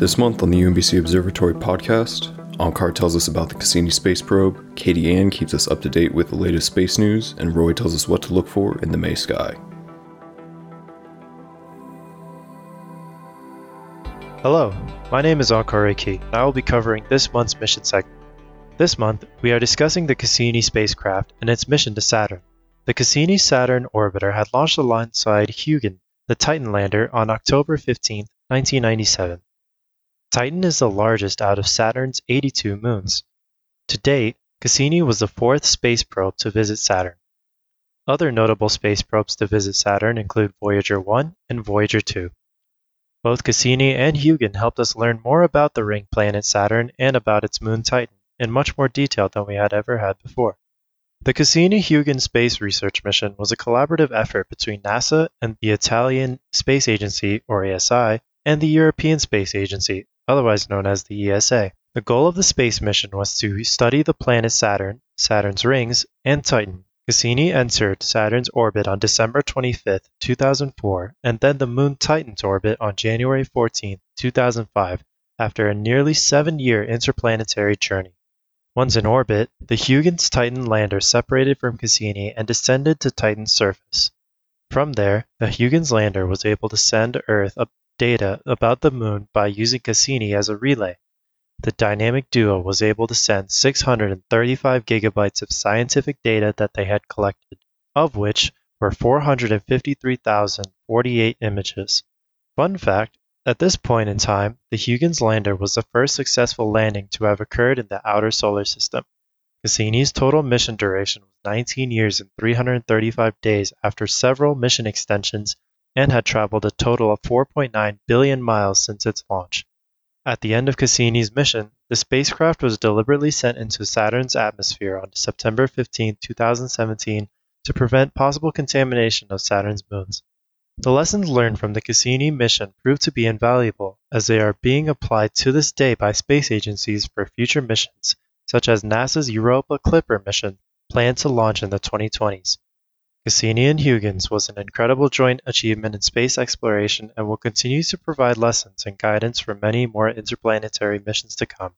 This month on the UMBC Observatory podcast, Onkar tells us about the Cassini space probe, Katy-Ann keeps us up to date with the latest space news, and Roy tells us what to look for in the May sky. Hello, my name is Onkar Aki, and I will be covering this month's mission segment. This month, we are discussing the Cassini spacecraft and its mission to Saturn. The Cassini Saturn orbiter had launched alongside Huygens, the Titan lander, on October 15, 1997. Titan is the largest out of Saturn's 82 moons. To date, Cassini was the fourth space probe to visit Saturn. Other notable space probes to visit Saturn include Voyager 1 and Voyager 2. Both Cassini and Huygens helped us learn more about the ring planet Saturn and about its moon Titan in much more detail than we had ever had before. The Cassini-Huygens space research mission was a collaborative effort between NASA and the Italian Space Agency, or and the European Space Agency, otherwise known as the ESA. The goal of the space mission was to study the planet Saturn, Saturn's rings, and Titan. Cassini entered Saturn's orbit on December 25, 2004, and then the moon Titan's orbit on January 14, 2005, after a nearly seven year interplanetary journey. Once in orbit, the Huygens Titan lander separated from Cassini and descended to Titan's surface. From there, the Huygens lander was able to send Earth data about the Moon by using Cassini as a relay. The dynamic duo was able to send 635 gigabytes of scientific data that they had collected, of which were 453,048 images. Fun fact at this point in time, the Huygens lander was the first successful landing to have occurred in the outer solar system. Cassini's total mission duration was 19 years and 335 days after several mission extensions and had traveled a total of 4.9 billion miles since its launch. At the end of Cassini's mission, the spacecraft was deliberately sent into Saturn's atmosphere on September 15, 2017, to prevent possible contamination of Saturn's moons. The lessons learned from the Cassini mission proved to be invaluable, as they are being applied to this day by space agencies for future missions, such as NASA's Europa Clipper mission, planned to launch in the 2020s. Cassini and Huygens was an incredible joint achievement in space exploration and will continue to provide lessons and guidance for many more interplanetary missions to come.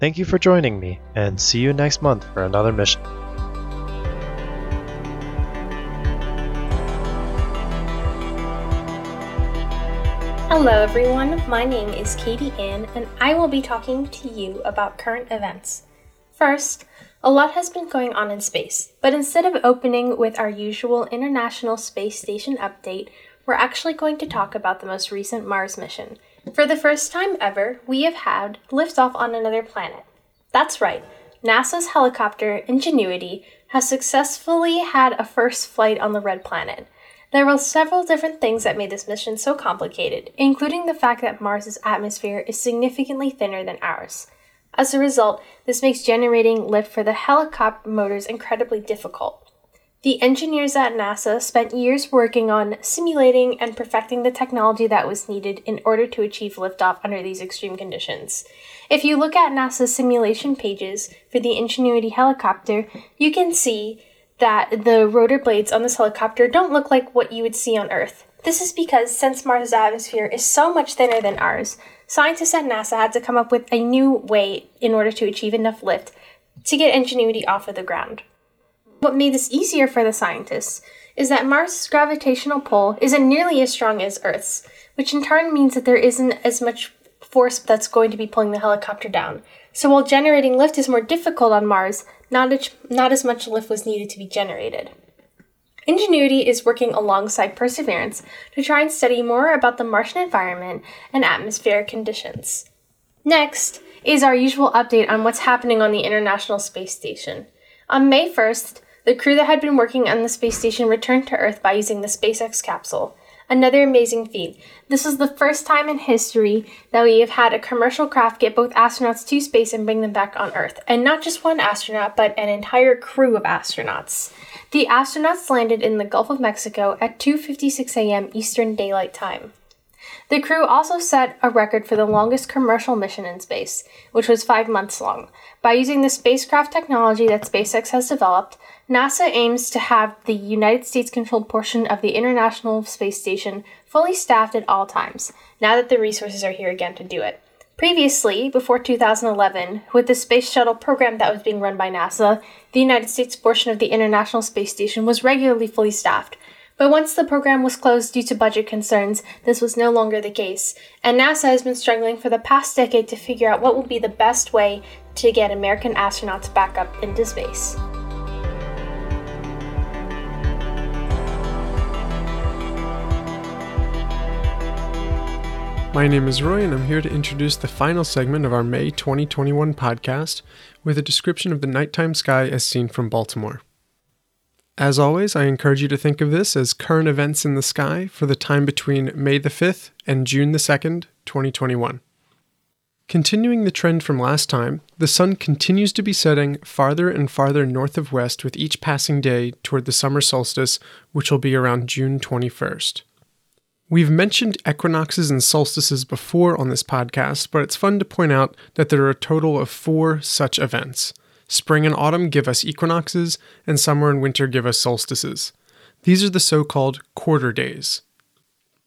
Thank you for joining me, and see you next month for another mission. Hello everyone, my name is Katy-Ann, and I will be talking to you about current events. First, a lot has been going on in space, but instead of opening with our usual International Space Station update, we're actually going to talk about the most recent Mars mission. For the first time ever, we have had liftoff on another planet. That's right, NASA's helicopter Ingenuity has successfully had a first flight on the red planet. There were several different things that made this mission so complicated, including the fact that Mars's atmosphere is significantly thinner than ours. As a result, this makes generating lift for the helicopter motors incredibly difficult. The engineers at NASA spent years working on simulating and perfecting the technology that was needed in order to achieve liftoff under these extreme conditions. If you look at NASA's simulation pages for the Ingenuity helicopter, you can see that the rotor blades on this helicopter don't look like what you would see on Earth. This is because since Mars' atmosphere is so much thinner than ours, scientists at NASA had to come up with a new way in order to achieve enough lift to get Ingenuity off of the ground. What made this easier for the scientists is that Mars' gravitational pull isn't nearly as strong as Earth's, which in turn means that there isn't as much force that's going to be pulling the helicopter down. So while generating lift is more difficult on Mars, not, as, not as much lift was needed to be generated. Ingenuity is working alongside Perseverance to try and study more about the Martian environment and atmospheric conditions. Next is our usual update on what's happening on the International Space Station. On May 1st, the crew that had been working on the space station returned to Earth by using the SpaceX capsule. Another amazing feat. This is the first time in history that we have had a commercial craft get both astronauts to space and bring them back on Earth. And not just one astronaut, but an entire crew of astronauts. The astronauts landed in the Gulf of Mexico at 2:56 a.m. Eastern Daylight Time. The crew also set a record for the longest commercial mission in space, which was five months long. By using the spacecraft technology that SpaceX has developed, NASA aims to have the United States controlled portion of the International Space Station fully staffed at all times, now that the resources are here again to do it. Previously, before 2011, with the Space Shuttle program that was being run by NASA, the United States portion of the International Space Station was regularly fully staffed. But once the program was closed due to budget concerns, this was no longer the case, and NASA has been struggling for the past decade to figure out what will be the best way to get American astronauts back up into space. My name is Roy, and I'm here to introduce the final segment of our May 2021 podcast with a description of the nighttime sky as seen from Baltimore. As always, I encourage you to think of this as current events in the sky for the time between May the 5th and June the 2nd, 2021. Continuing the trend from last time, the sun continues to be setting farther and farther north of west with each passing day toward the summer solstice, which will be around June 21st. We've mentioned equinoxes and solstices before on this podcast, but it's fun to point out that there are a total of four such events. Spring and autumn give us equinoxes, and summer and winter give us solstices. These are the so called quarter days.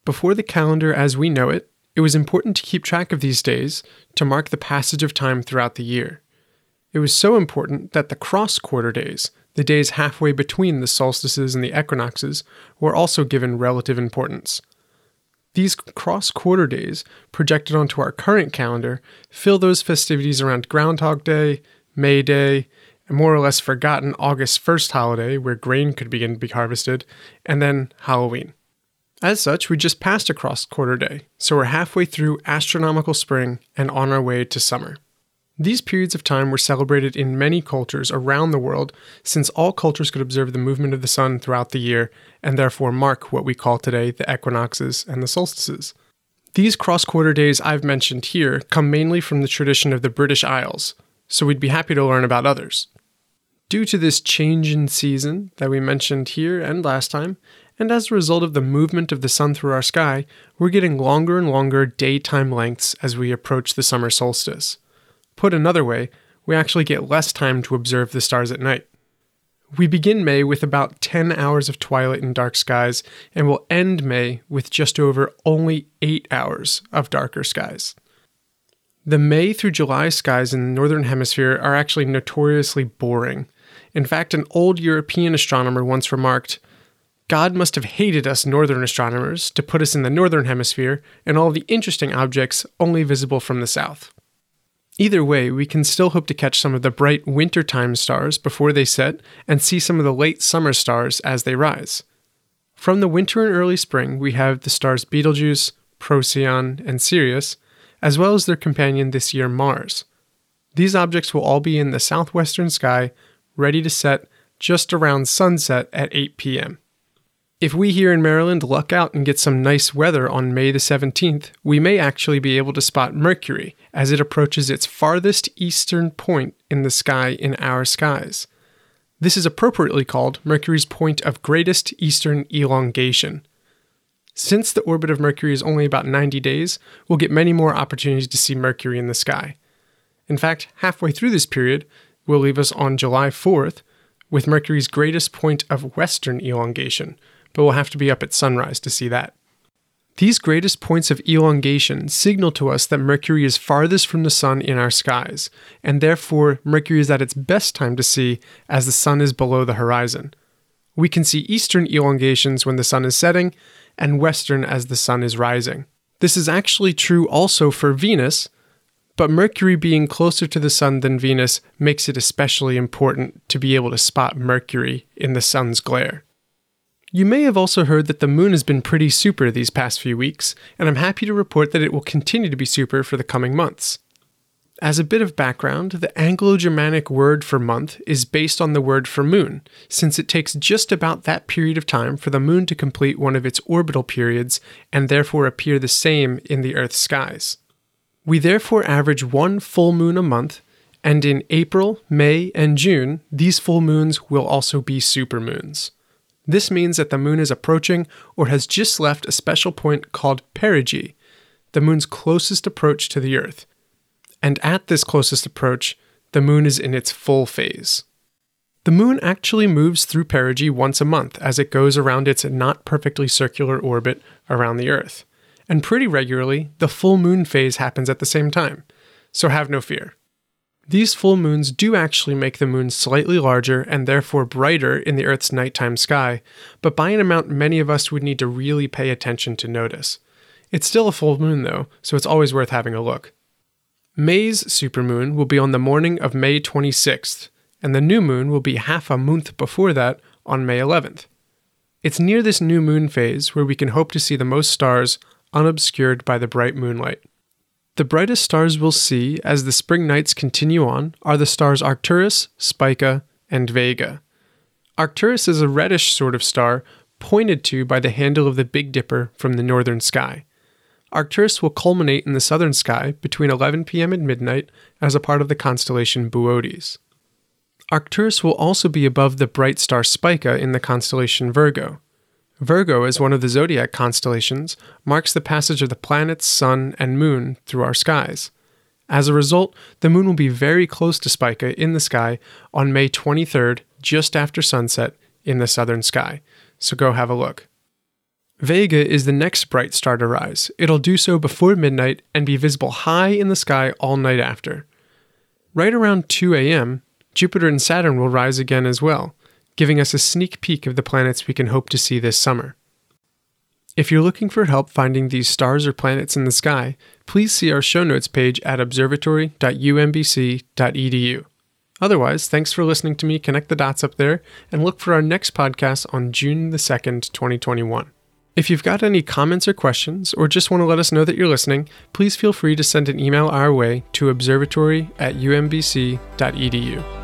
Before the calendar as we know it, it was important to keep track of these days to mark the passage of time throughout the year. It was so important that the cross quarter days, the days halfway between the solstices and the equinoxes, were also given relative importance. These cross quarter days, projected onto our current calendar, fill those festivities around Groundhog Day, May Day, a more or less forgotten August 1st holiday where grain could begin to be harvested, and then Halloween. As such, we just passed across quarter day, so we're halfway through astronomical spring and on our way to summer. These periods of time were celebrated in many cultures around the world since all cultures could observe the movement of the sun throughout the year and therefore mark what we call today the equinoxes and the solstices. These cross quarter days I've mentioned here come mainly from the tradition of the British Isles, so we'd be happy to learn about others. Due to this change in season that we mentioned here and last time, and as a result of the movement of the sun through our sky, we're getting longer and longer daytime lengths as we approach the summer solstice. Put another way, we actually get less time to observe the stars at night. We begin May with about 10 hours of twilight and dark skies, and will end May with just over only 8 hours of darker skies. The May through July skies in the Northern Hemisphere are actually notoriously boring. In fact, an old European astronomer once remarked, God must have hated us Northern astronomers to put us in the Northern Hemisphere and all the interesting objects only visible from the South. Either way, we can still hope to catch some of the bright wintertime stars before they set and see some of the late summer stars as they rise. From the winter and early spring, we have the stars Betelgeuse, Procyon, and Sirius, as well as their companion this year, Mars. These objects will all be in the southwestern sky, ready to set just around sunset at 8 p.m. If we here in Maryland luck out and get some nice weather on May the 17th, we may actually be able to spot Mercury as it approaches its farthest eastern point in the sky in our skies. This is appropriately called Mercury's point of greatest eastern elongation. Since the orbit of Mercury is only about 90 days, we'll get many more opportunities to see Mercury in the sky. In fact, halfway through this period we'll leave us on July 4th with Mercury's greatest point of western elongation, but we'll have to be up at sunrise to see that. These greatest points of elongation signal to us that Mercury is farthest from the Sun in our skies, and therefore Mercury is at its best time to see as the Sun is below the horizon. We can see eastern elongations when the Sun is setting, and western as the Sun is rising. This is actually true also for Venus, but Mercury being closer to the Sun than Venus makes it especially important to be able to spot Mercury in the Sun's glare. You may have also heard that the moon has been pretty super these past few weeks, and I'm happy to report that it will continue to be super for the coming months. As a bit of background, the Anglo Germanic word for month is based on the word for moon, since it takes just about that period of time for the moon to complete one of its orbital periods and therefore appear the same in the Earth's skies. We therefore average one full moon a month, and in April, May, and June, these full moons will also be supermoons. This means that the moon is approaching or has just left a special point called perigee, the moon's closest approach to the Earth. And at this closest approach, the moon is in its full phase. The moon actually moves through perigee once a month as it goes around its not perfectly circular orbit around the Earth. And pretty regularly, the full moon phase happens at the same time, so have no fear. These full moons do actually make the moon slightly larger and therefore brighter in the Earth's nighttime sky, but by an amount many of us would need to really pay attention to notice. It's still a full moon though, so it's always worth having a look. May's supermoon will be on the morning of May 26th, and the new moon will be half a month before that on May 11th. It's near this new moon phase where we can hope to see the most stars unobscured by the bright moonlight. The brightest stars we'll see as the spring nights continue on are the stars Arcturus, Spica, and Vega. Arcturus is a reddish sort of star pointed to by the handle of the Big Dipper from the northern sky. Arcturus will culminate in the southern sky between 11 p.m. and midnight as a part of the constellation Boötes. Arcturus will also be above the bright star Spica in the constellation Virgo. Virgo, as one of the zodiac constellations, marks the passage of the planets, sun, and moon through our skies. As a result, the moon will be very close to Spica in the sky on May 23rd, just after sunset, in the southern sky. So go have a look. Vega is the next bright star to rise. It'll do so before midnight and be visible high in the sky all night after. Right around 2 a.m., Jupiter and Saturn will rise again as well, giving us a sneak peek of the planets we can hope to see this summer. If you're looking for help finding these stars or planets in the sky, please see our show notes page at observatory.umbc.edu. Otherwise, thanks for listening to me connect the dots up there and look for our next podcast on June the 2nd, 2021. If you've got any comments or questions, or just want to let us know that you're listening, please feel free to send an email our way to observatory at umbc.edu.